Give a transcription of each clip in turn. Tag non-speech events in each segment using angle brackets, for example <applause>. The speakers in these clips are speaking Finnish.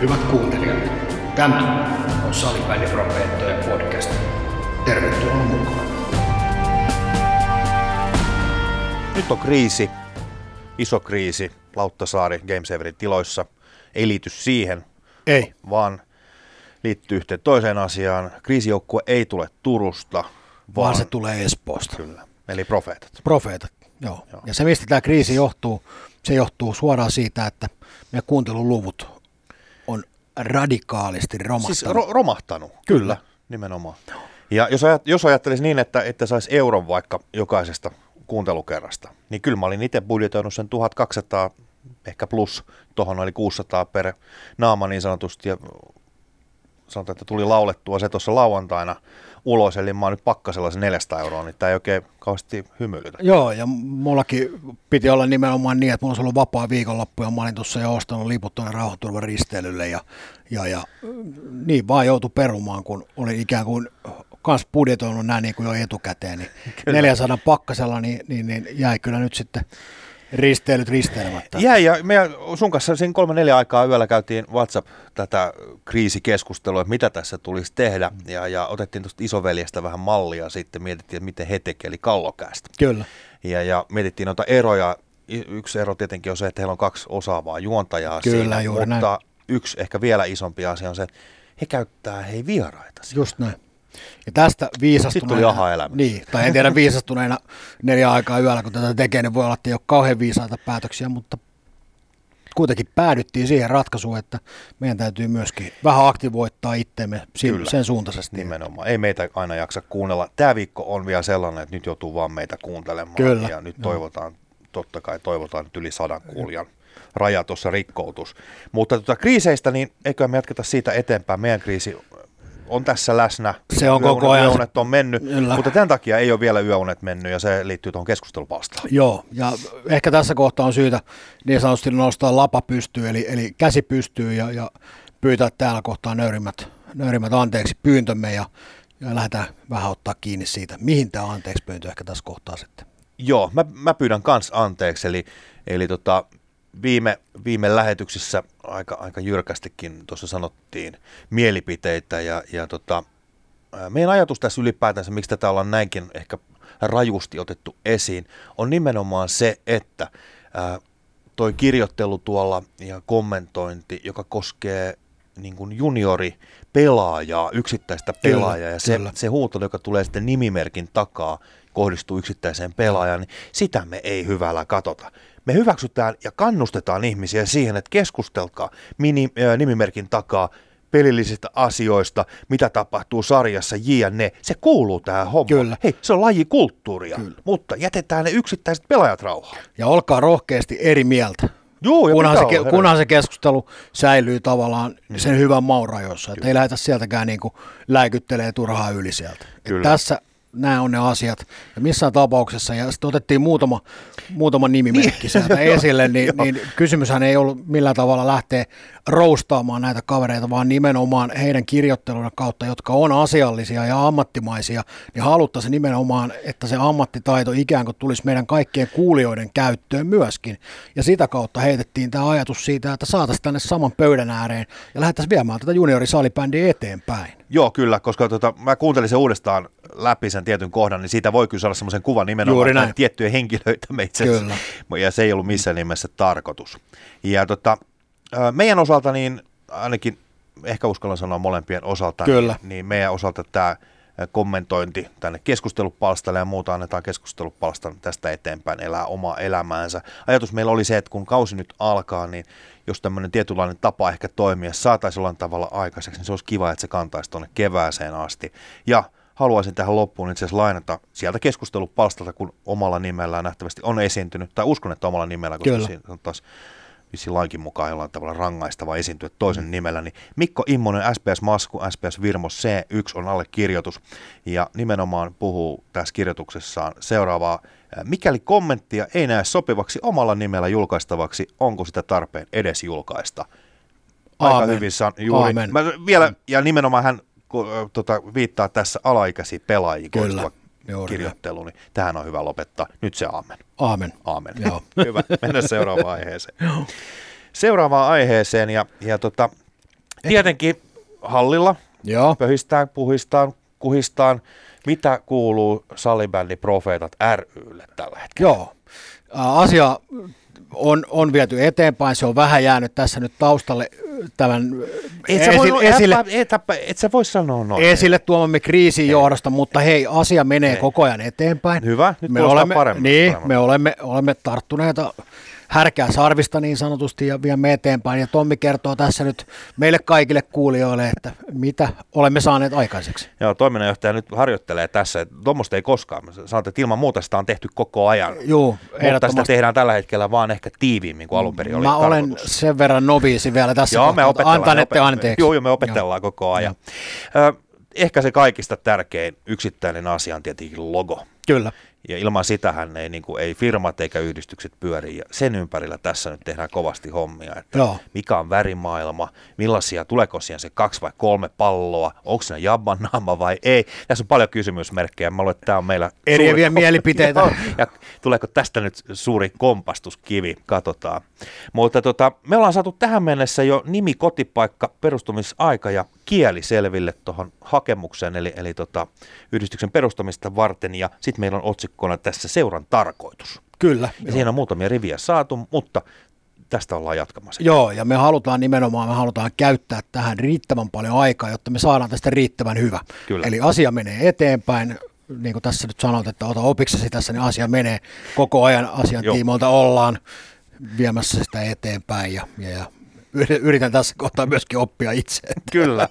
Hyvät kuuntelijat, tämä on Salibändiprofeettojen podcast. Tervetuloa mukaan. Nyt on kriisi, iso kriisi, Lauttasaari Gamesaverin tiloissa. Ei liity siihen, Ei. vaan liittyy yhteen toiseen asiaan. Kriisijoukkue ei tule Turusta, vaan, Vaan se tulee Espoosta. Kyllä, eli profeetat. Profeetat, joo. Joo. Ja se, mistä tämä kriisi johtuu, se johtuu suoraan siitä, että meidän kuunteluluvut radikaalisti romahtanut. Siis ro- romahtanut, Kyllä. kyllä, nimenomaan. Ja jos, ajat, jos ajattelisi niin, että, että saisi euron vaikka jokaisesta kuuntelukerrasta, niin kyllä mä olin itse budjetoinut sen 1200 ehkä plus, tuohon oli 600 per naama niin sanotusti, ja sanotaan, että tuli laulettua se tuossa lauantaina ulos, eli mä oon nyt pakkasella se 400 euroa, niin tämä ei oikein kauheasti hymyilytä. Joo, ja mullakin piti olla nimenomaan niin, että mulla olisi ollut vapaa viikonloppu ja mä olin tuossa jo ostanut liput tuonne rauhanturvan risteilylle ja, ja, ja niin vaan joutui perumaan, kun oli ikään kuin kans budjetoinut nämä niin kuin jo etukäteen, niin <laughs> 400 pakkasella niin, niin, niin jäi kyllä nyt sitten risteilyt risteilemättä. Jäi, ja me sun kanssa siinä kolme neljä aikaa yöllä käytiin WhatsApp tätä kriisikeskustelua, että mitä tässä tulisi tehdä, ja, ja otettiin tuosta isoveljestä vähän mallia sitten, mietittiin, että miten he tekee, eli kallokästä. Kyllä. Ja, ja mietittiin noita eroja, yksi ero tietenkin on se, että heillä on kaksi osaavaa juontajaa Kyllä, siinä, juuri mutta näin. yksi ehkä vielä isompi asia on se, että he käyttää hei vieraita siinä. Just näin. Ja tästä viisastuneena... Sitten. Niin, tai en tiedä viisastuneena neljä aikaa yöllä, kun tätä tekee, niin voi olla, että ei ole kauhean viisaita päätöksiä, mutta kuitenkin päädyttiin siihen ratkaisuun, että meidän täytyy myöskin vähän aktivoittaa itteemme Kyllä. sen suuntaisesti. Nimenomaan. Ei meitä aina jaksa kuunnella. Tämä viikko on vielä sellainen, että nyt joutuu vaan meitä kuuntelemaan. Kyllä. Ja nyt toivotaan, totta kai toivotaan, että yli sadan kuulijan raja tuossa rikkoutus. Mutta tuota, kriiseistä, niin eikö me jatketa siitä eteenpäin. Meidän kriisi on tässä läsnä. Se on koko ajan- Yöunet on mennyt, Kyllä. mutta tämän takia ei ole vielä yöunet mennyt ja se liittyy tuohon keskustelupalstaan. Joo, ja ehkä tässä kohtaa on syytä niin sanotusti nostaa lapa pystyyn, eli, eli käsi pystyyn ja, ja pyytää täällä kohtaa nöyrimmät, nöyrimmät anteeksi pyyntömme ja, ja lähdetään vähän ottaa kiinni siitä, mihin tämä anteeksi pyyntö ehkä tässä kohtaa sitten. Joo, mä, mä pyydän kans anteeksi, eli, eli tota, viime, viime lähetyksissä aika, aika jyrkästikin tuossa sanottiin mielipiteitä ja, ja tota, meidän ajatus tässä ylipäätänsä, miksi tätä ollaan näinkin ehkä rajusti otettu esiin, on nimenomaan se, että ää, toi kirjoittelu tuolla ja kommentointi, joka koskee niin kuin junioripelaajaa, yksittäistä Kyllä, pelaajaa, ja se, kyllä. se huutelu, joka tulee sitten nimimerkin takaa, kohdistuu yksittäiseen pelaajaan, niin sitä me ei hyvällä katota. Me hyväksytään ja kannustetaan ihmisiä siihen, että keskustelkaa mini, äh, nimimerkin takaa pelillisistä asioista, mitä tapahtuu sarjassa, jne. Se kuuluu tähän hommaan. Kyllä. Hei, se on lajikulttuuria, Kyllä. mutta jätetään ne yksittäiset pelaajat rauhaan. Ja olkaa rohkeasti eri mieltä. Joo, ja kunhan, se, olla kunhan se keskustelu säilyy tavallaan sen hyvän maun rajoissa, että ei lähdetä sieltäkään niin läikyttelee turhaa yli sieltä. Tässä nämä on ne asiat. Ja missään tapauksessa, ja sitten otettiin muutama, muutama nimimerkki sieltä <laughs> esille, niin, niin kysymyshän ei ollut millään tavalla lähteä roustaamaan näitä kavereita, vaan nimenomaan heidän kirjoittelun kautta, jotka on asiallisia ja ammattimaisia, niin haluttaisiin nimenomaan, että se ammattitaito ikään kuin tulisi meidän kaikkien kuulijoiden käyttöön myöskin. Ja sitä kautta heitettiin tämä ajatus siitä, että saataisiin tänne saman pöydän ääreen ja lähdettäisiin viemään tätä juniorisalibändiä eteenpäin. Joo, kyllä, koska tota, mä kuuntelin sen uudestaan läpi sen tietyn kohdan, niin siitä voi kyllä saada semmoisen kuvan nimenomaan, tiettyjä henkilöitä me itse asiassa, ja se ei ollut missään nimessä tarkoitus. Ja tota, meidän osalta niin ainakin, ehkä uskallan sanoa molempien osalta, Kyllä. Niin, niin meidän osalta tämä kommentointi tänne keskustelupalstalle ja muuta annetaan keskustelupalstan tästä eteenpäin elää omaa elämäänsä. Ajatus meillä oli se, että kun kausi nyt alkaa, niin jos tämmöinen tietynlainen tapa ehkä toimia saataisiin jollain tavalla aikaiseksi, niin se olisi kiva, että se kantaisi tuonne kevääseen asti. Ja haluaisin tähän loppuun itse asiassa lainata sieltä keskustelupalstalta, kun omalla nimellään nähtävästi on esiintynyt, tai uskon, että omalla nimellä, koska Kyllä. siinä on taas vissiin lainkin mukaan jollain tavalla rangaistava esiintyä toisen nimellä, niin Mikko Immonen, SPS Masku, SPS Virmo C1 on allekirjoitus, ja nimenomaan puhuu tässä kirjoituksessaan seuraavaa, mikäli kommenttia ei näe sopivaksi omalla nimellä julkaistavaksi, onko sitä tarpeen edes julkaista? Aika Aamen. hyvin san, juuri. Aamen. Mä vielä, ja nimenomaan hän ku- ö, tota, viittaa tässä alaikäisiin pelaajiin Kyllä, kirjoittelu, niin tähän on hyvä lopettaa. Nyt se aamen. Aamen. Aamen. Joo. <laughs> Hyvä, mennään seuraavaan aiheeseen. Seuraavaan aiheeseen ja, ja tota, Tietenkin hallilla Joo, pöhistään, puhistaan, kuhistaan. Mitä kuuluu salibändi Profeetat rylle tällä hetkellä? joo. Asia on, on viety eteenpäin, se on vähän jäänyt tässä nyt taustalle tämän Et sä, voi, esille, esille, et, et, et sä voi sanoa noin. esille tuomamme kriisin johdosta, mutta hei, asia menee koko ajan eteenpäin. Hyvä, nyt me olemme, paremmin. niin, Paremmin. me olemme, olemme tarttuneita härkää sarvista niin sanotusti ja viemme eteenpäin. Ja Tommi kertoo tässä nyt meille kaikille kuulijoille, että mitä olemme saaneet aikaiseksi. Joo, toiminnanjohtaja nyt harjoittelee tässä, että tuommoista ei koskaan. Sanoit, että ilman muuta sitä on tehty koko ajan. Juu, Mutta sitä tehdään tällä hetkellä vaan ehkä tiiviimmin kuin alun perin oli Mä olen tarkoitus. sen verran noviisi vielä tässä Joo, me kohtaa, että opetellaan. antanette me opet- anteeksi. Joo, joo, me opetellaan koko ajan. Ö, ehkä se kaikista tärkein yksittäinen asia on tietenkin logo. Kyllä. Ja ilman sitähän ei, niin kuin, ei firmat eikä yhdistykset pyöri. Ja sen ympärillä tässä nyt tehdään kovasti hommia. Että Joo. mikä on värimaailma, millaisia, tuleeko siihen se kaksi vai kolme palloa, onko se jabban naama vai ei. Tässä on paljon kysymysmerkkejä. Mä luulen, että tämä on meillä Eriäviä mielipiteitä. <laughs> Joo, ja tuleeko tästä nyt suuri kompastuskivi, katsotaan. Mutta tota, me ollaan saatu tähän mennessä jo nimi, kotipaikka, perustumisaika ja kieli selville tuohon hakemukseen, eli, eli tota, yhdistyksen perustamista varten. Ja sitten meillä on otsikkona tässä seuran tarkoitus. Kyllä. Ja siinä on muutamia riviä saatu, mutta tästä ollaan jatkamassa. Joo, ja me halutaan nimenomaan, me halutaan käyttää tähän riittävän paljon aikaa, jotta me saadaan tästä riittävän hyvä. Kyllä. Eli asia menee eteenpäin, niin kuin tässä nyt sanoit, että ota opiksesi tässä, niin asia menee koko ajan asian Joo. tiimoilta ollaan viemässä sitä eteenpäin ja, ja, ja yritän tässä kohtaa myöskin oppia itse. Kyllä.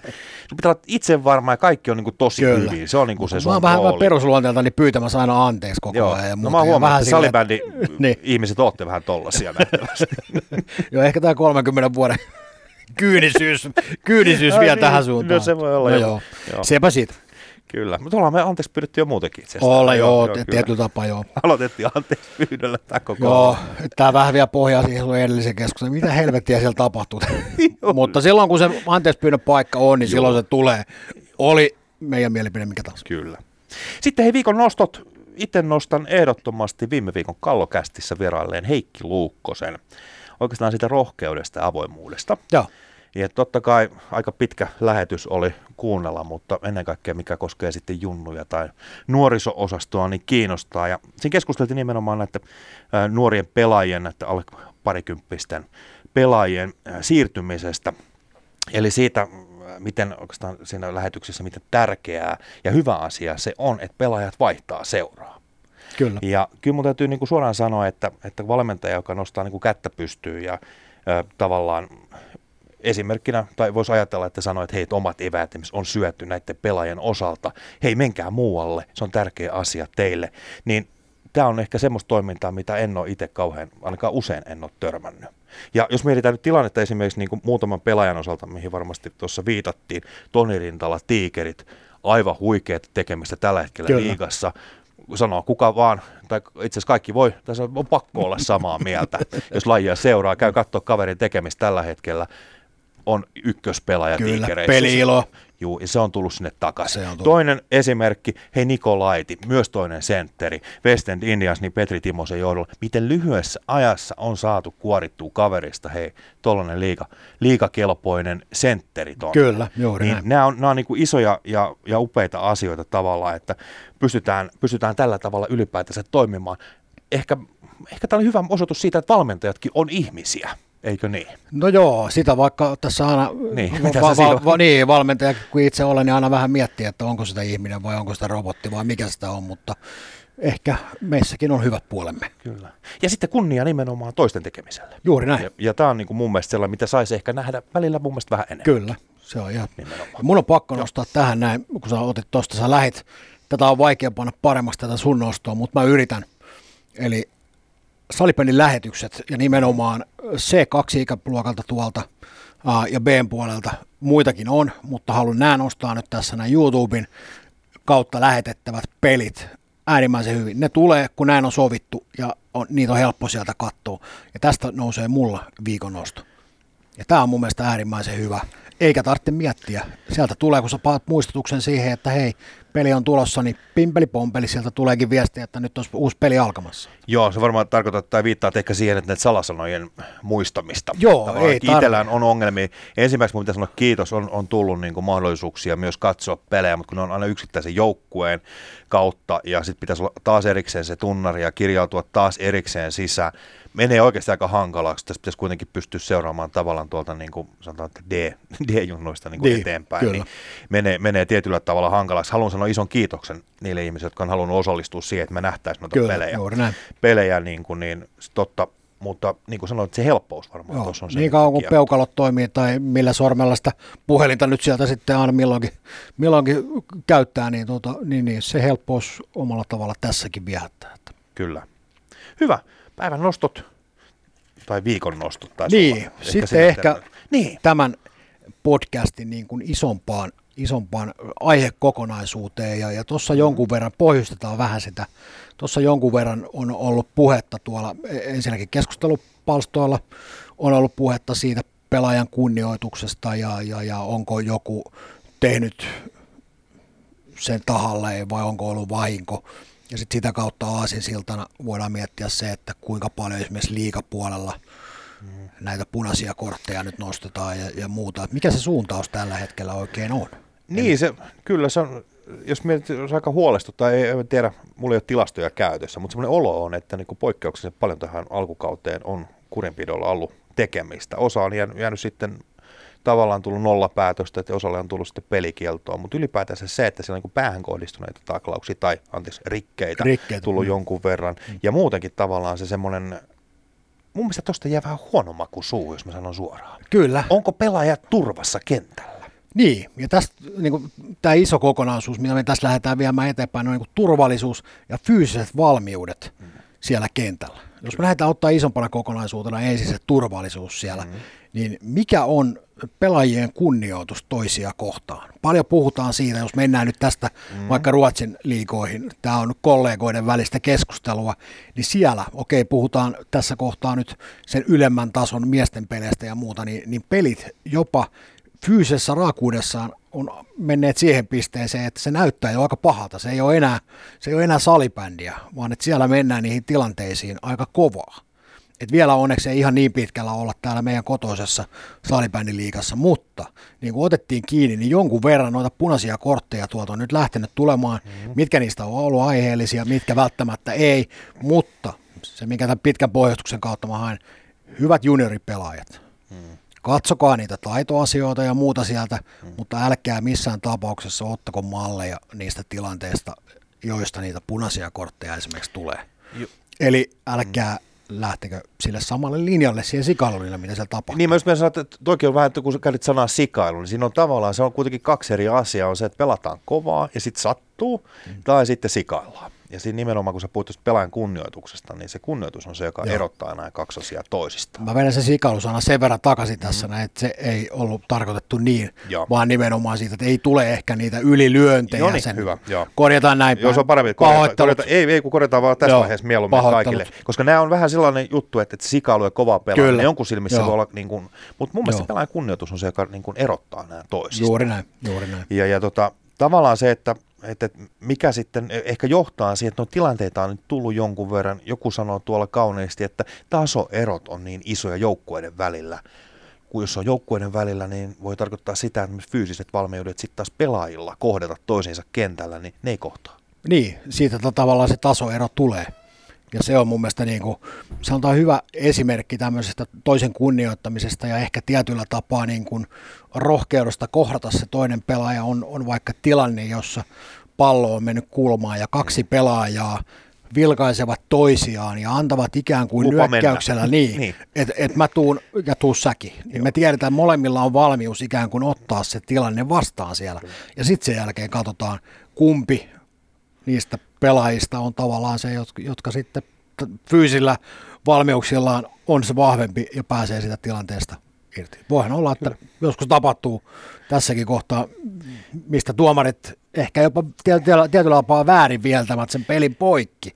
Sun pitää olla itse varma ja kaikki on niin kuin tosi Kyllä. hyvin. Se on niin kuin se Mä sun oon vähän, rooli. perusluonteeltani pyytämässä aina anteeksi koko Joo. ajan. Ja No mä oon huomannut, vähän että salibändi <laughs> Niin. ihmiset ootte vähän tollasia nähtävästi. <laughs> Joo, ehkä tämä 30 vuoden <laughs> kyynisyys, kyynisyys Ai vielä niin, tähän suuntaan. no se voi olla No joo. Joo. Sepä siitä. Kyllä. Mutta ollaan me anteeksi pyydetty jo muutenkin itse asiassa. Olla joo, joo tietyllä tapaa joo. <laughs> Aloitettiin anteeksi pyydellä tämä koko Joo, tämä vähän vielä pohjaa siihen sun edellisen keskustelun. Mitä helvettiä siellä tapahtuu? <laughs> Mutta silloin kun se anteeksi pyynnön paikka on, niin silloin se tulee. Oli meidän mielipide mikä taas. Kyllä. Sitten hei viikon nostot. Itse nostan ehdottomasti viime viikon kallokästissä vierailleen Heikki Luukkosen. Oikeastaan siitä rohkeudesta ja avoimuudesta. Joo, Ja totta kai aika pitkä lähetys oli kuunnella, mutta ennen kaikkea mikä koskee sitten junnuja tai nuoriso-osastoa, niin kiinnostaa. Ja siinä keskusteltiin nimenomaan näiden nuorien pelaajien, näiden alle parikymppisten pelaajien siirtymisestä. Eli siitä, miten oikeastaan siinä lähetyksessä, miten tärkeää ja hyvä asia se on, että pelaajat vaihtaa seuraa. kyllä. Ja kyllä mun täytyy niin kuin suoraan sanoa, että, että valmentaja, joka nostaa niin kuin kättä pystyyn ja ö, tavallaan esimerkkinä, tai voisi ajatella, että sanoo, että hei, omat eväät on syöty näiden pelaajien osalta, hei, menkää muualle, se on tärkeä asia teille, niin tämä on ehkä semmoista toimintaa, mitä en ole itse kauhean, ainakaan usein en ole törmännyt. Ja jos mietitään nyt tilannetta esimerkiksi niin kuin muutaman pelaajan osalta, mihin varmasti tuossa viitattiin, Toni Rintala, Tiikerit, aivan huikeat tekemistä tällä hetkellä Kyllä. liigassa, sanoo kuka vaan, tai itse asiassa kaikki voi, tässä on pakko olla samaa mieltä, <laughs> jos lajia seuraa, käy katsoa kaverin tekemistä tällä hetkellä, on ykköspelaaja Kyllä, tiikereissä. peli-ilo. Juu, ja se on tullut sinne takaisin. Tullut. Toinen esimerkki, hei Nikolaiti, myös toinen sentteri, West End Indians, niin Petri Timosen johdolla. Miten lyhyessä ajassa on saatu kuorittua kaverista, hei, tollainen liika, liikakelpoinen sentteri ton. Kyllä, juuri niin näin. nämä on, nämä on niin kuin isoja ja, ja upeita asioita tavallaan, että pystytään, pystytään tällä tavalla ylipäätänsä toimimaan. Ehkä, ehkä tämä on hyvä osoitus siitä, että valmentajatkin on ihmisiä, eikö niin? No joo, sitä vaikka tässä aina Niin, mitä sä siinä- niin, valmentaja, kun itse olen, niin aina vähän miettii, että onko sitä ihminen vai onko sitä robotti vai mikä sitä on, mutta ehkä meissäkin on hyvät puolemme. Kyllä. Ja sitten kunnia nimenomaan toisten tekemiselle. Juuri näin. Ja, ja tämä on niin kuin mun mielestä sellainen, mitä saisi ehkä nähdä välillä mun mielestä vähän enemmän. Kyllä, se on ihan. Nimenomaan. Mun on pakko nostaa tähän näin, kun sä otit tuosta, sä lähit, tätä on vaikea panna paremmaksi tätä sun nostoa, mutta mä yritän. Eli salipelin lähetykset ja nimenomaan C2-ikäluokalta tuolta aa, ja B-puolelta muitakin on, mutta haluan nämä nostaa nyt tässä näin YouTuben kautta lähetettävät pelit äärimmäisen hyvin. Ne tulee, kun näin on sovittu ja on, niitä on helppo sieltä katsoa. Ja tästä nousee mulla viikon nosto. Ja tämä on mun mielestä äärimmäisen hyvä. Eikä tarvitse miettiä. Sieltä tulee, kun sä paat muistutuksen siihen, että hei, peli on tulossa, niin pimpeli pompeli sieltä tuleekin viesti, että nyt on uusi peli alkamassa. Joo, se varmaan tarkoittaa tai viittaa ehkä siihen, että näitä salasanojen muistamista. Joo, Tavallaan ei Itsellään on ongelmia. Ensimmäiseksi mun pitää sanoa kiitos, on, on tullut niin kuin mahdollisuuksia myös katsoa pelejä, mutta kun ne on aina yksittäisen joukkueen kautta ja sitten pitäisi olla taas erikseen se tunnari ja kirjautua taas erikseen sisään, menee oikeasti aika hankalaksi. Tässä pitäisi kuitenkin pystyä seuraamaan tavallaan tuolta niin kuin sanotaan, että D, <laughs> D-junnoista niin kuin Niin, eteenpäin. kyllä. Niin menee, menee tietyllä tavalla hankalaksi. Haluan sanoa ison kiitoksen niille ihmisille, jotka on halunnut osallistua siihen, että me nähtäisiin noita Kyllä, pelejä. juuri näin. pelejä niin, kuin, niin totta, mutta niin kuin sanoin, että se helppous varmaan Joo, tuossa on se niin kauan kuin peukalot toimii tai millä sormella sitä puhelinta nyt sieltä sitten aina milloinkin, milloinkin käyttää, niin, tuota, niin, niin se helppous omalla tavalla tässäkin viehättää. Että. Kyllä. Hyvä. Päivän nostot tai viikon nostot Niin, olla. sitten ehkä terve- Niin, tämän podcastin niin kuin isompaan, isompaan aihekokonaisuuteen ja, ja tuossa jonkun verran pohjustetaan vähän sitä. Tuossa jonkun verran on ollut puhetta tuolla e- ensinnäkin keskustelupalstoilla, on ollut puhetta siitä pelaajan kunnioituksesta ja, ja, ja onko joku tehnyt sen tahalleen vai onko ollut vahinko. Ja sitten sitä kautta aasinsiltana voidaan miettiä se, että kuinka paljon esimerkiksi liikapuolella näitä punaisia kortteja nyt nostetaan ja, ja muuta. Et Mikä se suuntaus tällä hetkellä oikein on? niin se, kyllä se on, jos mietit, on aika huolestuttaa, ei, en tiedä, mulla ei ole tilastoja käytössä, mutta semmoinen olo on, että niin poikkeuksellisen paljon tähän alkukauteen on kurinpidolla ollut tekemistä. Osa on jäänyt, jäänyt sitten tavallaan tullut nollapäätöstä, että osalle on tullut sitten pelikieltoa, mutta ylipäätänsä se, että siellä on niin päähän kohdistuneita taklauksia tai anteeksi, rikkeitä, Rikkeitä, tullut mm. jonkun verran. Ja muutenkin tavallaan se semmoinen, mun mielestä tuosta jää vähän huono maku suu, jos mä sanon suoraan. Kyllä. Onko pelaaja turvassa kentällä? Niin, ja tästä niin tämä iso kokonaisuus, mitä me tässä lähdetään viemään eteenpäin, on niin kuin turvallisuus ja fyysiset valmiudet mm. siellä kentällä. Jos me lähdetään ottaa isompana kokonaisuutena ensin se turvallisuus siellä, mm. niin mikä on pelaajien kunnioitus toisia kohtaan? Paljon puhutaan siitä, jos mennään nyt tästä mm. vaikka Ruotsin liikoihin, tämä on kollegoiden välistä keskustelua, niin siellä, okei, puhutaan tässä kohtaa nyt sen ylemmän tason miesten peleistä ja muuta, niin, niin pelit jopa fyysisessä raakuudessaan on menneet siihen pisteeseen, että se näyttää jo aika pahalta. Se ei ole enää, se ei ole enää salibändiä, vaan että siellä mennään niihin tilanteisiin aika kovaa. Et vielä onneksi ei ihan niin pitkällä olla täällä meidän kotoisessa salibändiliigassa, mutta niin kuin otettiin kiinni, niin jonkun verran noita punaisia kortteja tuolta on nyt lähtenyt tulemaan, mm-hmm. mitkä niistä on ollut aiheellisia, mitkä välttämättä ei, mutta se minkä tämän pitkän pohjustuksen kautta mä haen, hyvät junioripelaajat, katsokaa niitä taitoasioita ja muuta sieltä, hmm. mutta älkää missään tapauksessa ottako malleja niistä tilanteista, joista niitä punaisia kortteja esimerkiksi tulee. Ju- Eli älkää hmm. lähtekö sille samalle linjalle siihen sikailulle, mitä siellä tapahtuu. Niin mä just sanoin, että toki on vähän, että kun sä käytit sanaa sikailu, niin siinä on tavallaan, se on kuitenkin kaksi eri asiaa, on se, että pelataan kovaa ja sitten sattuu, mm. tai sitten sikaillaan. Ja siinä nimenomaan, kun sä puhut pelaajan kunnioituksesta, niin se kunnioitus on se, joka Joo. erottaa nämä kaksi asiaa toisistaan. Mä vedän sen sikailusana sen verran takaisin tässä, näin, että se ei ollut tarkoitettu niin, Mm-hmm. Joo. vaan nimenomaan siitä, että ei tule ehkä niitä ylilyöntejä. Joo niin, sen hyvä, joo. Korjataan näin Joo, se on parempi, että korjataan, korjataan, ei, ei, kun korjataan vaan tässä Joo, vaiheessa mieluummin pahoittelut. kaikille. Koska nämä on vähän sellainen juttu, että että sikailu ja kova pelaaminen, Kyllä. jonkun silmissä Joo. voi olla, niin kuin, mutta mun mielestä Joo. se pelaajan kunnioitus on se, joka niin kuin erottaa nämä toisistaan. Juuri näin, juuri näin. Ja, ja tota, tavallaan se, että, että mikä sitten ehkä johtaa siihen, että no tilanteita on nyt tullut jonkun verran. Joku sanoo tuolla kauneesti, että tasoerot on niin isoja joukkueiden välillä. Kun jos on joukkueiden välillä, niin voi tarkoittaa sitä, että myös fyysiset valmiudet sitten taas pelaajilla kohdata toisiinsa kentällä, niin ne ei kohtaa. Niin, siitä ta- tavallaan se tasoero tulee. Ja se on mun mielestä niin kuin, sanotaan hyvä esimerkki tämmöisestä toisen kunnioittamisesta ja ehkä tietyllä tapaa niin kuin rohkeudesta kohdata se toinen pelaaja on, on vaikka tilanne, jossa pallo on mennyt kulmaan ja kaksi pelaajaa vilkaisevat toisiaan ja antavat ikään kuin Lupa mennä. nyökkäyksellä <laughs> niin, Niin. että et mä tuun ja tuu säkin. Niin me tiedetään, että molemmilla on valmius ikään kuin ottaa se tilanne vastaan siellä. Ja sitten sen jälkeen katsotaan, kumpi niistä pelaajista on tavallaan se, jotka, jotka sitten fyysillä valmiuksillaan on se vahvempi ja pääsee sitä tilanteesta irti. Voihan olla, että Kyllä. joskus tapahtuu tässäkin kohtaa, mistä tuomarit ehkä jopa tietyllä, tietyllä tapaa väärin vieltävät sen pelin poikki.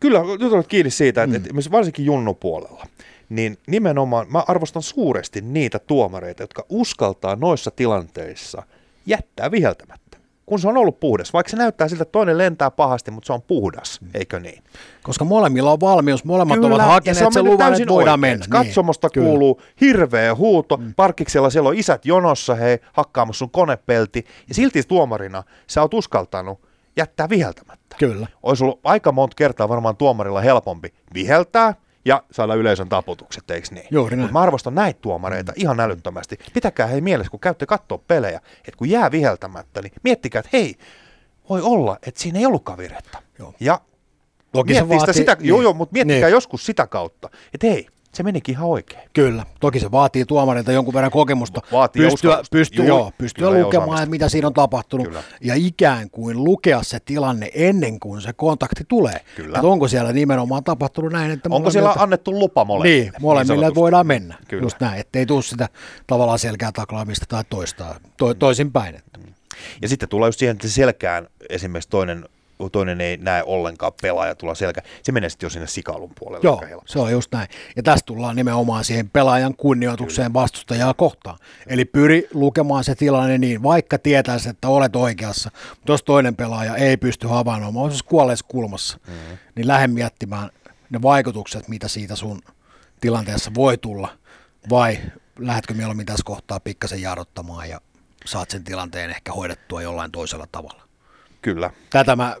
Kyllä, nyt olet kiinni siitä, että, mm. että myös varsinkin junnupuolella, niin nimenomaan mä arvostan suuresti niitä tuomareita, jotka uskaltaa noissa tilanteissa jättää viheltämättä. Kun se on ollut puhdas. Vaikka se näyttää siltä, että toinen lentää pahasti, mutta se on puhdas, eikö niin? Koska molemmilla on valmius, molemmat Kyllä, ovat hakeneet se on sen luvan, että voidaan oikein. mennä. Katsomosta Niin, kuuluu hirveä huuto, mm. parkkiksella siellä on isät jonossa, he hakkaamassa sun konepelti, ja silti tuomarina sä oot uskaltanut jättää viheltämättä. Kyllä. Olisi ollut aika monta kertaa varmaan tuomarilla helpompi viheltää ja saada yleisön taputukset, eikö niin? Juuri näin. Mut mä arvostan näitä tuomareita ihan älyttömästi. Pitäkää hei mielessä, kun käytte katsoa pelejä, että kun jää viheltämättä, niin miettikää, että hei, voi olla, että siinä ei ollutkaan virhettä. Joo. Ja Toki se vaatii- sitä niin. joo, joo, mutta miettikää Niin. joskus sitä kautta, että hei, se menikin ihan oikein. Kyllä, toki se vaatii tuomarilta jonkun verran kokemusta. Vaatii pystyä, pystyä, Juu, joo, pystyä lukemaan, että mitä siinä on tapahtunut. Kyllä. Ja ikään kuin lukea se tilanne ennen kuin se kontakti tulee. Kyllä. Että onko siellä nimenomaan tapahtunut näin, että Onko siellä annettu lupa molemmille? Niin, molemmille että sanotusti? voidaan mennä. Kyllä. Just näin, ettei tule sitä tavallaan selkää taklaamista tai toista, to, toisinpäin. Että. Ja sitten tulee just siihen, että se selkään esimerkiksi toinen, toinen ei näe ollenkaan pelaaja tulla selkä. Se menee sitten jo sinne sikalun puolelle Joo, se on just näin. Ja tästä tullaan nimenomaan siihen pelaajan kunnioitukseen vastustajaa kohtaan. Eli pyri lukemaan se tilanne niin, vaikka tietäisi, että olet oikeassa, mutta jos toinen pelaaja ei pysty havainnoimaan, on siis kuolleessa kulmassa, mm-hmm. niin lähde miettimään ne vaikutukset, mitä siitä sun tilanteessa voi tulla, vai lähdetkö mieluummin tässä kohtaa pikkasen jarruttamaan ja saat sen tilanteen ehkä hoidettua jollain toisella tavalla. Kyllä. Tätä mä,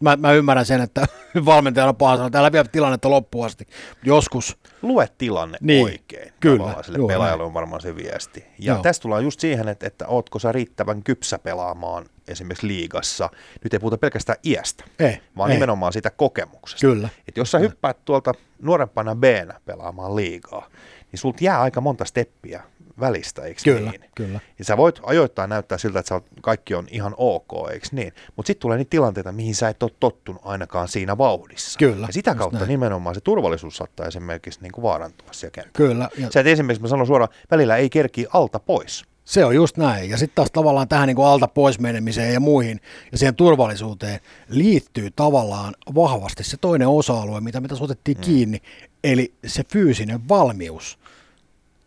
mä, mä ymmärrän sen, että <laughs> valmentajana on paha sanoa, että älä vie tilannetta loppuun asti. Joskus Lue tilanne Niin, oikein. kyllä, Tavallaan Sille joo, pelaajalle on varmaan se viesti. Ja Joo. tästä tullaan just siihen, että, että ootko sä riittävän kypsä pelaamaan esimerkiksi liigassa. Nyt ei puhuta pelkästään iästä, ei, vaan ei. nimenomaan siitä kokemuksesta. Kyllä. Et jos sä hyppäät tuolta nuorempana b pelaamaan liigaa, niin sulta jää aika monta steppiä välistä, eikö Kyllä, niin? kyllä. Ja sä voit ajoittain näyttää siltä, että sä oot, kaikki on ihan ok, eikö niin? Mutta sitten tulee niitä tilanteita, mihin sä et ole tottunut ainakaan siinä vauhdissa. Kyllä, Ja sitä kautta näin. nimenomaan se turvallisuus saattaa esimerkiksi niin kuin vaarantua siellä kentällä. Kyllä, ja Sä et esimerkiksi, mä sanon suoraan, välillä ei kerki alta pois. se on just näin. Ja sitten taas tavallaan tähän niin kuin alta pois menemiseen ja muihin ja siihen turvallisuuteen liittyy tavallaan vahvasti se toinen osa-alue, mitä me tässä otettiin mm. kiinni, eli se fyysinen valmius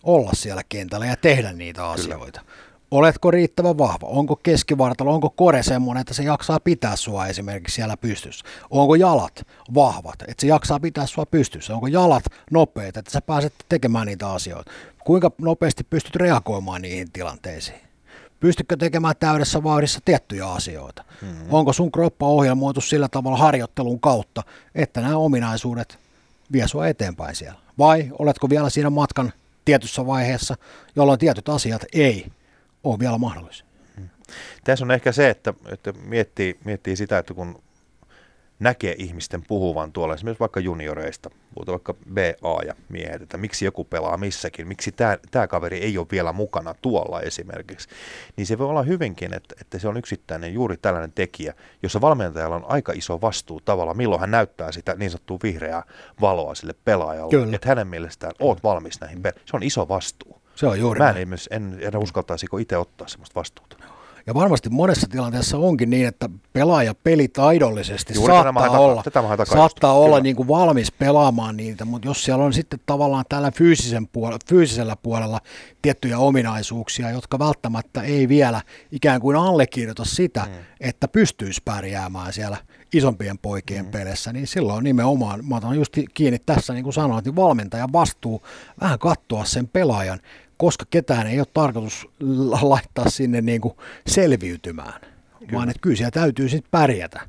olla siellä kentällä ja tehdä niitä asioita. Oletko riittävän vahva? Onko keskivartalo, onko kore semmoinen, että se jaksaa pitää sua esimerkiksi siellä pystyssä? Onko jalat vahvat, että se jaksaa pitää sua pystyssä? Onko jalat nopeat, että sä pääset tekemään niitä asioita? Kuinka nopeasti pystyt reagoimaan niihin tilanteisiin? Pystytkö tekemään täydessä vauhdissa tiettyjä asioita? Mm-hmm. Onko sun kroppa ohjelmoitu sillä tavalla harjoittelun kautta, että nämä ominaisuudet vie sua eteenpäin siellä? Vai oletko vielä siinä matkan tietyssä vaiheessa, jolloin tietyt asiat ei ole vielä mahdollisia? Tässä on ehkä se, että, että miettii, miettii sitä, että kun näkee ihmisten puhuvan tuolla, esimerkiksi vaikka junioreista, puhutaan vaikka BA ja miehet, että miksi joku pelaa missäkin, miksi tämä, kaveri ei ole vielä mukana tuolla esimerkiksi, niin se voi olla hyvinkin, että, että se on yksittäinen juuri tällainen tekijä, jossa valmentajalla on aika iso vastuu tavalla, milloin hän näyttää sitä niin sanottua vihreää valoa sille pelaajalle, Kyllä. että hänen mielestään oot valmis näihin, se on iso vastuu. Se on juuri Mä en, en, en uskaltaisiko itse ottaa sellaista vastuuta. Ja varmasti monessa tilanteessa onkin niin, että pelaaja pelitaidollisesti Juuri saattaa olla, takaa saattaa olla kyllä. niin kuin valmis pelaamaan niitä, mutta jos siellä on sitten tavallaan tällä fyysisen puolella, fyysisellä puolella tiettyjä ominaisuuksia, jotka välttämättä ei vielä ikään kuin allekirjoita sitä, mm. että pystyisi pärjäämään siellä isompien poikien mm. peleissä, niin silloin nimenomaan, mä otan just kiinni tässä, niin kuin sanoin, niin valmentajan vastuu vähän katsoa sen pelaajan, koska ketään ei ole tarkoitus la- laittaa sinne niin kuin selviytymään, kyllä. vaan että kyllä siellä täytyy sitten pärjätä.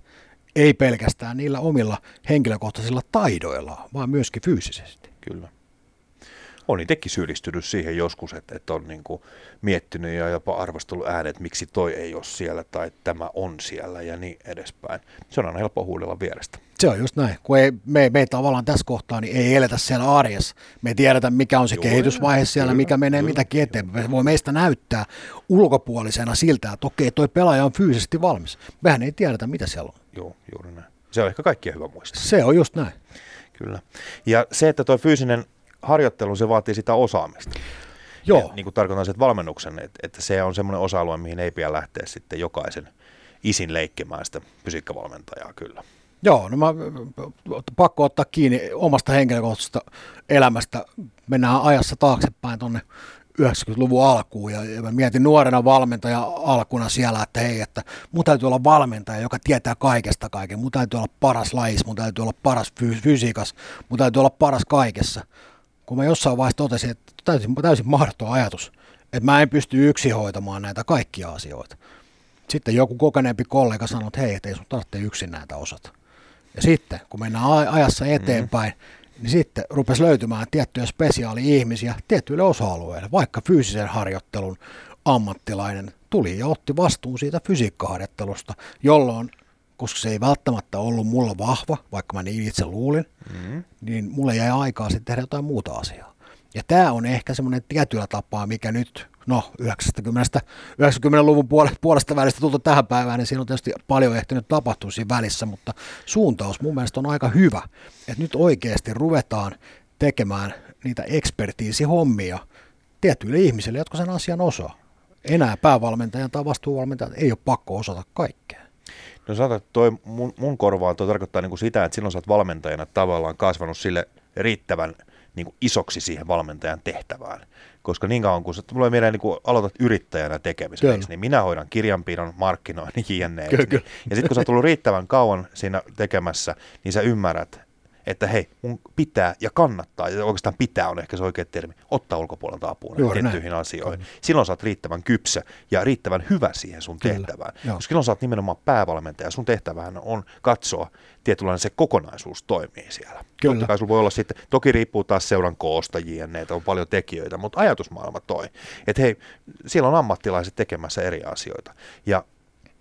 Ei pelkästään niillä omilla henkilökohtaisilla taidoilla, vaan myöskin fyysisesti. Kyllä. On itsekin syyllistynyt siihen joskus, että, että on niin kuin miettinyt ja jopa arvostellut äänet, miksi toi ei ole siellä tai tämä on siellä ja niin edespäin. Se on aina helppo huudella vierestä. Se on just näin. Kun ei, me, me ei tavallaan tässä kohtaa niin ei eletä siellä arjessa. Me ei tiedetä, mikä on se Joo, kehitysvaihe siellä, kyllä, mikä menee kyllä, mitäkin eteenpäin. Se voi meistä näyttää ulkopuolisena siltä, että okei, toi pelaaja on fyysisesti valmis. Mehän ei tiedetä, mitä siellä on. Joo, juuri näin. Se on ehkä kaikkien hyvä muistaa. Se on just näin. Kyllä. Ja se, että tuo fyysinen harjoittelu, se vaatii sitä osaamista. Joo. Ja, niin kuin tarkoitan sen valmennuksen, että, että se on semmoinen osa-alue, mihin ei pidä lähteä sitten jokaisen isin leikkimään sitä fysiikkavalmentajaa kyllä. Joo, no mä, pakko ottaa kiinni omasta henkilökohtaisesta elämästä. Mennään ajassa taaksepäin tuonne 90-luvun alkuun ja, ja mä mietin nuorena valmentaja alkuna siellä, että hei, että mun täytyy olla valmentaja, joka tietää kaikesta kaiken. Mun täytyy olla paras lajis, mun täytyy olla paras fy- fysiikas, mun täytyy olla paras kaikessa. Kun mä jossain vaiheessa totesin, että täysin, täysin mahdoton ajatus, että mä en pysty yksin hoitamaan näitä kaikkia asioita. Sitten joku kokeneempi kollega sanoi, että hei, että ei sun tarvitse yksin näitä osata. Ja sitten, kun mennään ajassa eteenpäin, mm. niin sitten rupesi löytymään tiettyjä spesiaali-ihmisiä tiettyille osa-alueille, vaikka fyysisen harjoittelun ammattilainen tuli ja otti vastuun siitä fysiikkaharjoittelusta, jolloin, koska se ei välttämättä ollut mulla vahva, vaikka mä niin itse luulin, mm. niin mulle jäi aikaa sitten tehdä jotain muuta asiaa. Ja tämä on ehkä semmoinen tietyllä tapaa, mikä nyt no 90, 90-luvun puolesta välistä tultu tähän päivään, niin siinä on tietysti paljon ehtinyt tapahtua siinä välissä, mutta suuntaus mun mielestä on aika hyvä, että nyt oikeasti ruvetaan tekemään niitä ekspertiisihommia tietyille ihmisille, jotka sen asian osaa. Enää päävalmentajan tai vastuuvalmentajan ei ole pakko osata kaikkea. No sanotaan, että toi mun, mun korvaan toi tarkoittaa niin kuin sitä, että silloin sä oot valmentajana tavallaan kasvanut sille riittävän niin kuin isoksi siihen valmentajan tehtävään. Koska niin kauan kun sä tulee mieleen niin kun aloitat yrittäjänä tekemisen, niin minä hoidan kirjanpidon, markkinoinnin, jne. Niin, ja sitten kun sä oot tullut riittävän kauan siinä tekemässä, niin sä ymmärrät, että hei, mun pitää ja kannattaa, ja oikeastaan pitää on ehkä se oikea termi, ottaa ulkopuolelta apua tiettyihin asioihin. Kyllä. Silloin sä oot riittävän kypsä ja riittävän hyvä siihen sun Kyllä. tehtävään. Joo. Koska silloin sä oot nimenomaan päävalmentaja, sun tehtävähän on katsoa tietynlainen se kokonaisuus toimii siellä. Kyllä. Totta kai sulla voi olla sitten, toki riippuu taas seuran koosta jne, on paljon tekijöitä, mutta ajatusmaailma toi, että hei, siellä on ammattilaiset tekemässä eri asioita. Ja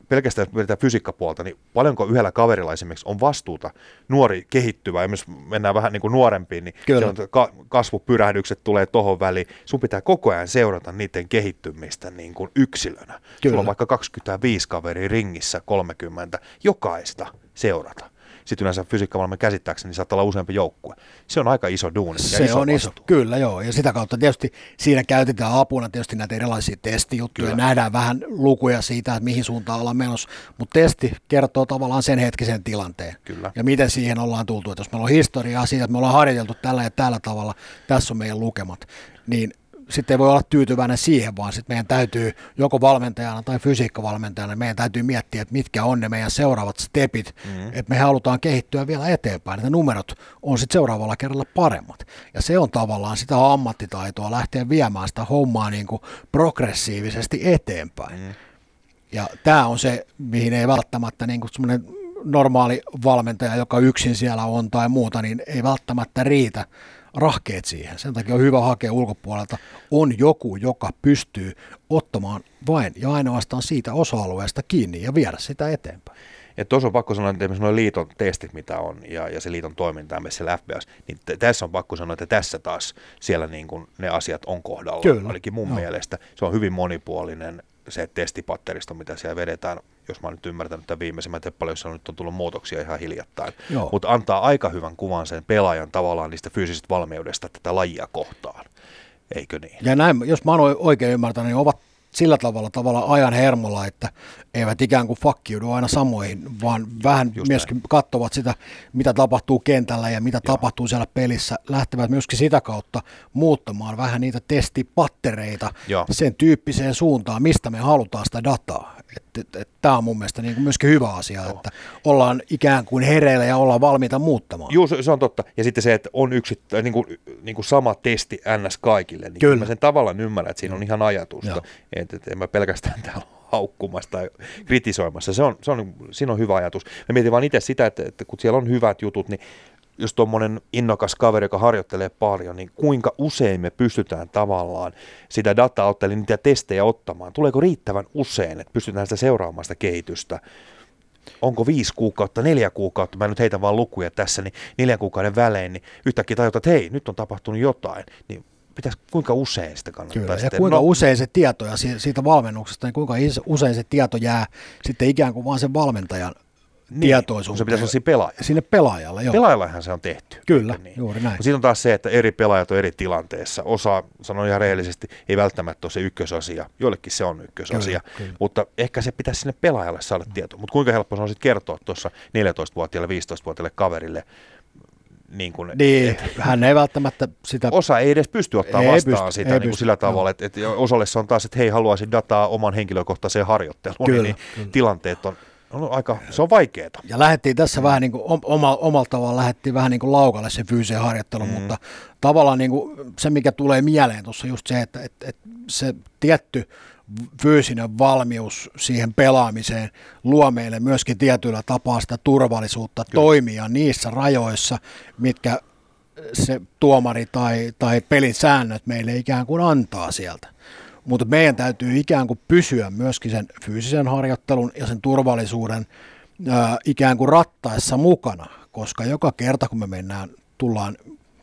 pelkästään jos mietitään fysiikkapuolta, niin paljonko yhdellä kaverilla esimerkiksi on vastuuta nuori kehittyvä, ja myös mennään vähän niin kuin nuorempiin, niin Kyllä. ka- kasvupyrähdykset tulee tohon väliin. Sun pitää koko ajan seurata niiden kehittymistä niin kuin yksilönä. Kyllä. Sulla on vaikka 25 kaveri ringissä, 30, jokaista seurata sitten yleensä fysiikkavalmentajan käsittääkseni niin saattaa olla useampi joukkue. Se on aika iso duuni Se iso on vastuu. iso, kyllä joo. Ja sitä kautta tietysti siinä käytetään apuna tietysti näitä erilaisia testijuttuja. Kyllä. Nähdään vähän lukuja siitä, että mihin suuntaan ollaan menossa. Mutta testi kertoo tavallaan sen hetkisen tilanteen. Kyllä. Ja miten siihen ollaan tultu. Että jos meillä on historiaa siitä, että me ollaan harjoiteltu tällä ja tällä tavalla, tässä on meidän lukemat, niin sitten ei voi olla tyytyväinen siihen, vaan sitten meidän täytyy joko valmentajana tai fysiikkavalmentajana, meidän täytyy miettiä, että mitkä on ne meidän seuraavat stepit, mm-hmm. että me halutaan kehittyä vielä eteenpäin, että numerot on sitten seuraavalla kerralla paremmat. Ja se on tavallaan sitä ammattitaitoa lähteä viemään sitä hommaa niin kuin progressiivisesti eteenpäin. Mm-hmm. Ja tämä on se, mihin ei välttämättä niin kuin normaali valmentaja, joka yksin siellä on tai muuta, niin ei välttämättä riitä rahkeet siihen. Sen takia on hyvä hakea ulkopuolelta. On joku, joka pystyy ottamaan vain ja ainoastaan siitä osa-alueesta kiinni ja viedä sitä eteenpäin. Ja tuossa on pakko sanoa, että esimerkiksi nuo liiton testit, mitä on, ja, ja se liiton toiminta myös siellä FBS, niin t- tässä on pakko sanoa, että tässä taas siellä niin kuin ne asiat on kohdalla. Kyllä. Ainakin mun no. mielestä se on hyvin monipuolinen se testipatteristo, mitä siellä vedetään, jos mä oon nyt ymmärtänyt tiedä paljon, jos nyt on tullut muutoksia ihan hiljattain, mutta antaa aika hyvän kuvan sen pelaajan tavallaan niistä fyysisistä valmiudesta tätä lajia kohtaan. Eikö niin? Ja näin, jos mä oon oikein ymmärtänyt, niin ovat sillä tavalla tavalla ajan hermolla, että eivät ikään kuin fakkiudu aina samoihin, vaan vähän Just myöskin näin. katsovat sitä, mitä tapahtuu kentällä ja mitä Joo. tapahtuu siellä pelissä. Lähtevät myöskin sitä kautta muuttamaan vähän niitä testipattereita Joo. sen tyyppiseen suuntaan, mistä me halutaan sitä dataa. Tämä on mun mielestä niin kuin myöskin hyvä asia, Joo. että ollaan ikään kuin hereillä ja ollaan valmiita muuttamaan. Joo, se on totta. Ja sitten se, että on yksi, niin kuin, niin kuin sama testi NS kaikille, niin kyllä. mä sen tavallaan ymmärrän, että siinä on ihan ajatusta, että, että en mä pelkästään <laughs> täällä haukkumassa tai kritisoimassa. Se on, se on, siinä on hyvä ajatus. Mä mietin vaan itse sitä, että, että kun siellä on hyvät jutut, niin jos tuommoinen innokas kaveri, joka harjoittelee paljon, niin kuinka usein me pystytään tavallaan sitä dataa ottamaan, niitä testejä ottamaan? Tuleeko riittävän usein, että pystytään sitä seuraamaan sitä kehitystä? Onko viisi kuukautta, neljä kuukautta, mä nyt heitän vaan lukuja tässä, niin neljän kuukauden välein, niin yhtäkkiä tajutaan, että hei, nyt on tapahtunut jotain, niin pitäisi, kuinka usein sitä kannattaa Kyllä, sitten? ja kuinka no, usein se tieto ja siitä valmennuksesta, niin kuinka usein se tieto jää sitten ikään kuin vaan sen valmentajan niin, tietoisuuteen. Se pitäisi olla siinä pelaajalle. Sinne pelaajalle, joo. Pelaajallahan se on tehty. Kyllä, niin. juuri näin. Sitten on taas se, että eri pelaajat on eri tilanteessa. Osa, sanon ihan rehellisesti, ei välttämättä ole se ykkösasia. Joillekin se on ykkösasia. Kyllä, kyllä. Mutta ehkä se pitäisi sinne pelaajalle saada tieto. Mutta kuinka helppo se on sitten kertoa tuossa 14-vuotiaalle, 15-vuotiaalle kaverille, niin kuin, Niin, hän ei välttämättä sitä... Osa ei edes pysty ottaa Ei vastaan pysty, sitä ei niin kuin pysty, sillä tavalla, että, että osalle se on taas, että hei, haluaisin dataa oman henkilökohtaiseen harjoitteluun, Kyllä, niin kyllä. tilanteet on, on aika, se on vaikeaa. Ja lähdettiin tässä vähän niin kuin oma, omalla tavalla lähdettiin vähän niin kuin laukalle se fyysinen harjoittelu, mm. mutta tavallaan niin kuin se, mikä tulee mieleen tuossa just se, että, että, että se tietty fyysinen valmius siihen pelaamiseen luo meille myöskin tietyllä tapaa sitä turvallisuutta Kyllä. toimia niissä rajoissa, mitkä se tuomari tai, tai pelin säännöt meille ikään kuin antaa sieltä. Mutta meidän täytyy ikään kuin pysyä myöskin sen fyysisen harjoittelun ja sen turvallisuuden ää, ikään kuin rattaessa mukana, koska joka kerta kun me mennään, tullaan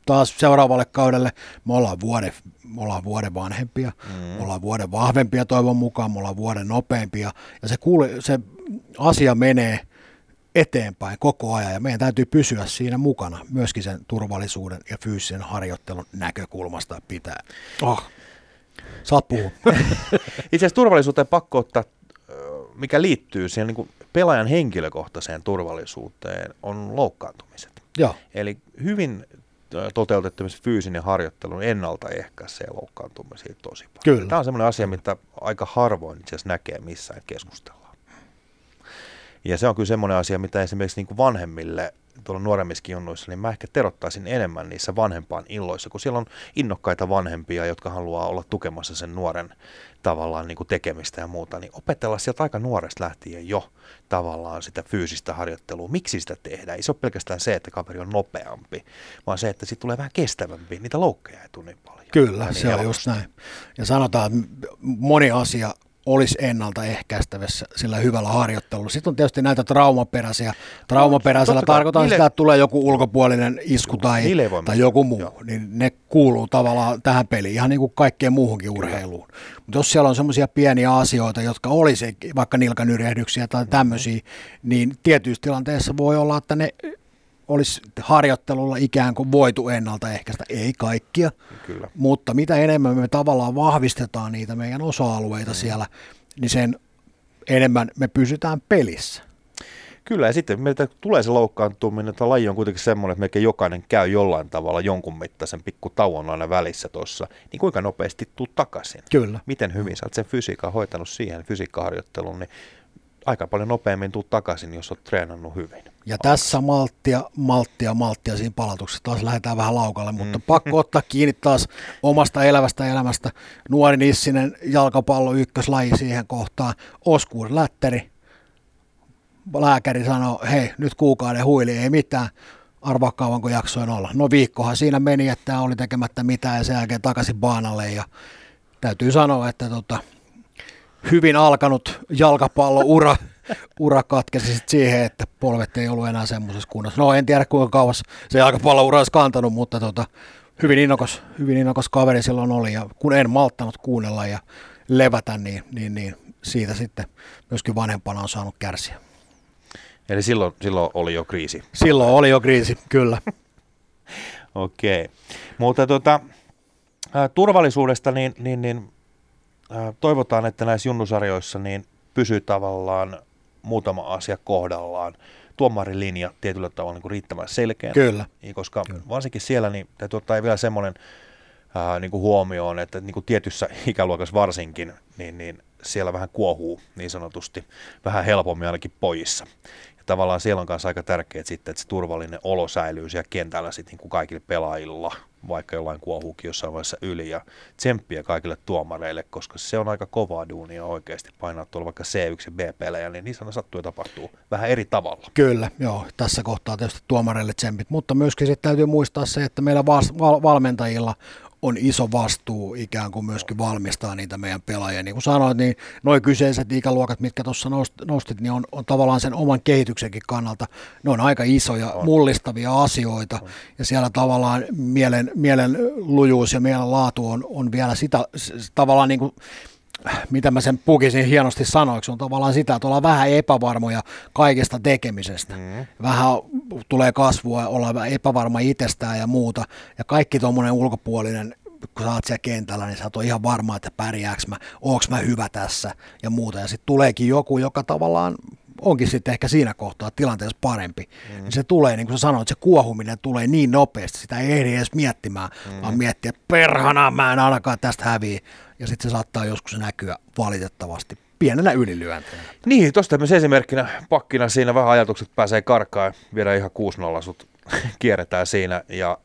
taas seuraavalle kaudelle, me ollaan vuoden, me ollaan vuoden vanhempia, mm. me ollaan vuoden vahvempia toivon mukaan, me ollaan vuoden nopeampia ja se, kuule, se asia menee eteenpäin koko ajan ja meidän täytyy pysyä siinä mukana myöskin sen turvallisuuden ja fyysisen harjoittelun näkökulmasta pitää. Oh. Saat puhua. <laughs> Itse asiassa turvallisuuteen pakko ottaa, mikä liittyy siihen niin pelaajan henkilökohtaiseen turvallisuuteen, on loukkaantumiset. Joo, Eli hyvin toteutettu fyysinen harjoittelu ennaltaehkäisee loukkaantumisia tosi paljon. Kyllä. Tämä on sellainen asia, mitä aika harvoin itse asiassa näkee missään keskustellaan. Ja se on kyllä semmoinen asia, mitä esimerkiksi niin kuin vanhemmille tuolla nuoremmissakin junnuissa, niin mä ehkä terottaisin enemmän niissä vanhempaan illoissa, kun siellä on innokkaita vanhempia, jotka haluaa olla tukemassa sen nuoren tavallaan niin kuin tekemistä ja muuta, niin opetella sieltä aika nuoresta lähtien jo tavallaan sitä fyysistä harjoittelua. Miksi sitä tehdään? Ei se ole pelkästään se, että kaveri on nopeampi, vaan se, että siitä tulee vähän kestävämpi. Niitä loukkeja ei tule niin paljon. Kyllä, niin se on just näin. Ja sanotaan, että moni asia olisi ennaltaehkäistävissä sillä hyvällä harjoittelulla. Sitten on tietysti näitä traumaperäisiä. Traumaperäisellä kai. tarkoitan Niille- sitä, että tulee joku ulkopuolinen isku tai, tai joku muu. Joo. Niin ne kuuluu tavallaan tähän peliin, ihan niin kuin kaikkeen muuhunkin urheiluun. Mutta jos siellä on semmoisia pieniä asioita, jotka olisi vaikka nilkanyrjehdyksiä tai tämmöisiä, niin tietyissä tilanteissa voi olla, että ne olisi harjoittelulla ikään kuin voitu ennaltaehkäistä. Ei kaikkia, Kyllä. mutta mitä enemmän me tavallaan vahvistetaan niitä meidän osa-alueita mm. siellä, niin sen enemmän me pysytään pelissä. Kyllä, ja sitten meiltä tulee se loukkaantuminen, että laji on kuitenkin semmoinen, että melkein jokainen käy jollain tavalla jonkun mittaisen pikku tauon aina välissä tuossa, niin kuinka nopeasti tuu takaisin? Kyllä. Miten hyvin sä oot sen fysiikan hoitanut siihen fysiikkaharjoitteluun, niin aika paljon nopeammin tuu takaisin, jos oot treenannut hyvin. Ja tässä malttia, malttia, malttia siinä palautuksessa. Taas lähdetään vähän laukalle, mutta pakko ottaa kiinni taas omasta elävästä elämästä. Nuori Nissinen jalkapallo ykköslaji siihen kohtaan. Oskuur Lätteri. Lääkäri sanoi, hei nyt kuukauden huili, ei mitään. Arvaa kauanko jaksoin olla. No viikkohan siinä meni, että oli tekemättä mitään ja sen jälkeen takaisin baanalle. Ja täytyy sanoa, että tota, hyvin alkanut jalkapalloura ura katkesi sit siihen, että polvet ei ollut enää semmoisessa kunnossa. No en tiedä kuinka kauas se jalkapalloura olisi kantanut, mutta tota, hyvin, innokas, hyvin innokas kaveri silloin oli ja kun en malttanut kuunnella ja levätä, niin, niin, niin siitä sitten myöskin vanhempana on saanut kärsiä. Eli silloin, silloin oli jo kriisi. Silloin oli jo kriisi, kyllä. <laughs> Okei. Mutta tota, turvallisuudesta niin, niin, niin toivotaan, että näissä junnusarjoissa niin pysyy tavallaan muutama asia kohdallaan. Tuomarilinja tietyllä tavalla niin kuin riittävän selkeä. Kyllä. Niin, koska Kyllä. varsinkin siellä niin täytyy ottaa vielä semmoinen ää, niin kuin huomioon, että niin kuin tietyssä <laughs> ikäluokassa varsinkin, niin, niin siellä vähän kuohuu niin sanotusti, vähän helpommin ainakin pojissa. Ja tavallaan siellä on kanssa aika tärkeää sitten, että se turvallinen olo säilyy siellä kentällä sitten niin kuin kaikilla pelaajilla, vaikka jollain kuohuukin jossain vaiheessa yli ja tsemppiä kaikille tuomareille, koska se on aika kovaa duunia oikeasti painaa tuolla vaikka C1 ja B-pelejä, niin niissä sattuu ja tapahtuu vähän eri tavalla. Kyllä, joo. Tässä kohtaa tietysti tuomareille tsempit, mutta myöskin sitten täytyy muistaa se, että meillä valmentajilla on iso vastuu ikään kuin myöskin valmistaa niitä meidän pelaajia. Niin kuin sanoit, niin noin kyseiset ikäluokat, mitkä tuossa nost- nostit, niin on, on tavallaan sen oman kehityksenkin kannalta, ne on aika isoja, on. mullistavia asioita. On. Ja siellä tavallaan mielen, mielen lujuus ja mielen laatu on, on vielä sitä tavallaan niin kuin mitä mä sen pukisin hienosti sanoiksi, on tavallaan sitä, että ollaan vähän epävarmoja kaikesta tekemisestä. Mm. Vähän tulee kasvua, ollaan vähän epävarma itsestään ja muuta. Ja kaikki tuommoinen ulkopuolinen, kun sä oot siellä kentällä, niin sä oot ihan varma, että pärjääks mä, onks mä hyvä tässä ja muuta. Ja sitten tuleekin joku, joka tavallaan onkin sitten ehkä siinä kohtaa tilanteessa parempi, mm. niin se tulee, niin kuin sä sanoit, se kuohuminen tulee niin nopeasti, sitä ei ehdi edes miettimään, mm. vaan miettiä, perhana mä en ainakaan tästä häviä, ja sitten se saattaa joskus näkyä valitettavasti pienenä ylilyöntänä. Niin, tuosta myös esimerkkinä pakkina siinä vähän ajatukset pääsee karkaan, viedä ihan 6-0 sut <laughs> kierretään siinä ja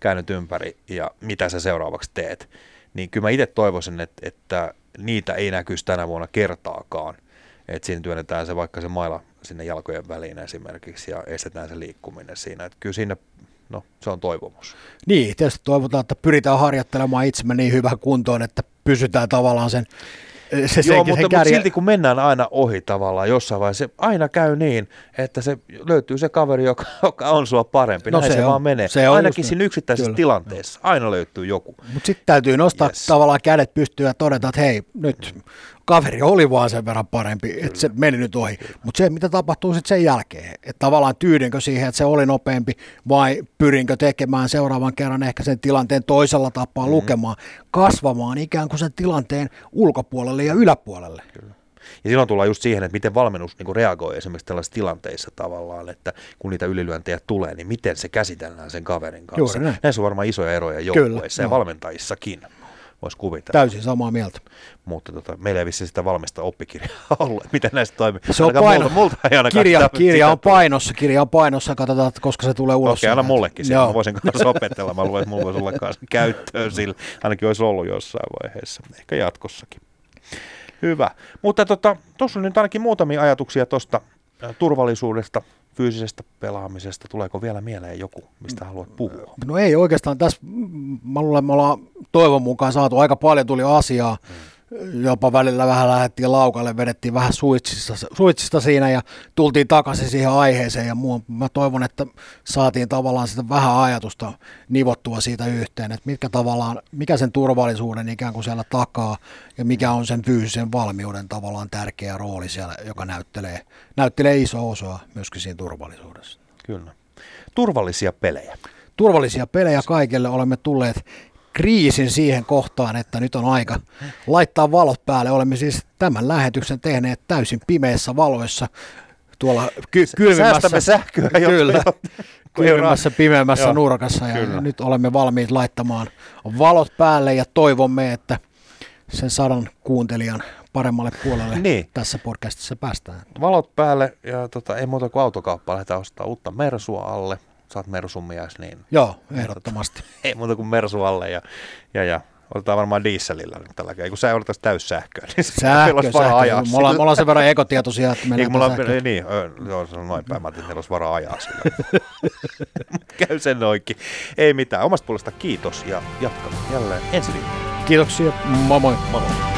käännyt ympäri ja mitä sä seuraavaksi teet. Niin kyllä mä itse toivoisin, että, että niitä ei näkyisi tänä vuonna kertaakaan. Että siinä työnnetään se vaikka se maila sinne jalkojen väliin esimerkiksi ja estetään se liikkuminen siinä. Että kyllä siinä, no se on toivomus. Niin, tietysti toivotaan, että pyritään harjoittelemaan itsemme niin hyvään kuntoon, että pysytään tavallaan sen se, Joo, mutta, mutta silti kun mennään aina ohi tavallaan jossain vaiheessa, se aina käy niin, että se löytyy se kaveri, joka, joka on sua parempi. No Näin se, se on, vaan menee. Se Ainakin siinä yksittäisessä Kyllä. tilanteessa. Aina löytyy joku. Mutta sitten täytyy nostaa yes. tavallaan kädet pystyä ja todeta, että hei, nyt kaveri oli vaan sen verran parempi, Kyllä. että se meni nyt ohi. Mutta se, mitä tapahtuu sitten sen jälkeen, että tavallaan tyydinkö siihen, että se oli nopeampi vai pyrinkö tekemään seuraavan kerran ehkä sen tilanteen toisella tapaa mm-hmm. lukemaan, kasvamaan ikään kuin sen tilanteen ulkopuolelle ja yläpuolelle. Kyllä. Ja silloin tullaan just siihen, että miten valmennus niin reagoi esimerkiksi tällaisissa tilanteissa tavallaan, että kun niitä ylilyöntejä tulee, niin miten se käsitellään sen kaverin kanssa. Näissä on varmaan isoja eroja joukkueissa ja valmentajissakin voisi kuvitella. Täysin samaa mieltä. Mutta tota, meillä ei vissi sitä valmista oppikirjaa <laughs> ollut, miten näistä toimii. Se on paino. Multa, multa ei kirja, kirja on painossa, kirja on painossa, katsotaan, koska se tulee ulos. Okei, okay, anna mullekin sen, mä voisin kanssa opetella, mä luulen, että mulla voisi olla kanssa käyttöön sillä, ainakin olisi ollut jossain vaiheessa, ehkä jatkossakin. Hyvä, mutta tuossa tota, on nyt ainakin muutamia ajatuksia tuosta turvallisuudesta, fyysisestä pelaamisesta. Tuleeko vielä mieleen joku, mistä haluat puhua? No ei oikeastaan. Tässä mä luulen, me ollaan toivon mukaan saatu aika paljon tuli asiaa. Hmm jopa välillä vähän lähdettiin laukalle, vedettiin vähän suitsista, suitsista siinä ja tultiin takaisin siihen aiheeseen ja muu, mä toivon, että saatiin tavallaan sitä vähän ajatusta nivottua siitä yhteen, että mitkä tavallaan, mikä sen turvallisuuden ikään kuin siellä takaa ja mikä on sen fyysisen valmiuden tavallaan tärkeä rooli siellä, joka näyttelee, näyttelee iso osa myöskin siinä turvallisuudessa. Kyllä. Turvallisia pelejä. Turvallisia pelejä kaikille olemme tulleet kriisin siihen kohtaan, että nyt on aika laittaa valot päälle. Olemme siis tämän lähetyksen tehneet täysin pimeissä valoissa tuolla ky- kylmimmässä, sähköä kyllä, kylmimmässä pimeämmässä Joo, nurkassa ja kyllä. nyt olemme valmiit laittamaan valot päälle ja toivomme, että sen sadan kuuntelijan paremmalle puolelle niin. tässä podcastissa päästään. Valot päälle ja tota, ei muuta kuin autokauppa lähdetään ostamaan uutta Mersua alle sä oot Mersun mies, niin... Joo, ehdottomasti. <laughs> Ei muuta kuin Mersu alle ja, ja, ja otetaan varmaan dieselillä nyt tällä kertaa. Kun sä odotat täyssähköä, niin sähkö, sähkö. Ajaa me, ollaan, me ollaan sen verran ekotietoisia, että meillä mulla, sähköä. Niin, joo, se on noin päin. Mä ajattelin, että meillä olisi varaa ajaa sillä. <laughs> Käy sen oikein. Ei mitään. Omasta puolesta kiitos ja jatkamme jälleen ensi viikolla. Kiitoksia. Moi moi. Moi moi.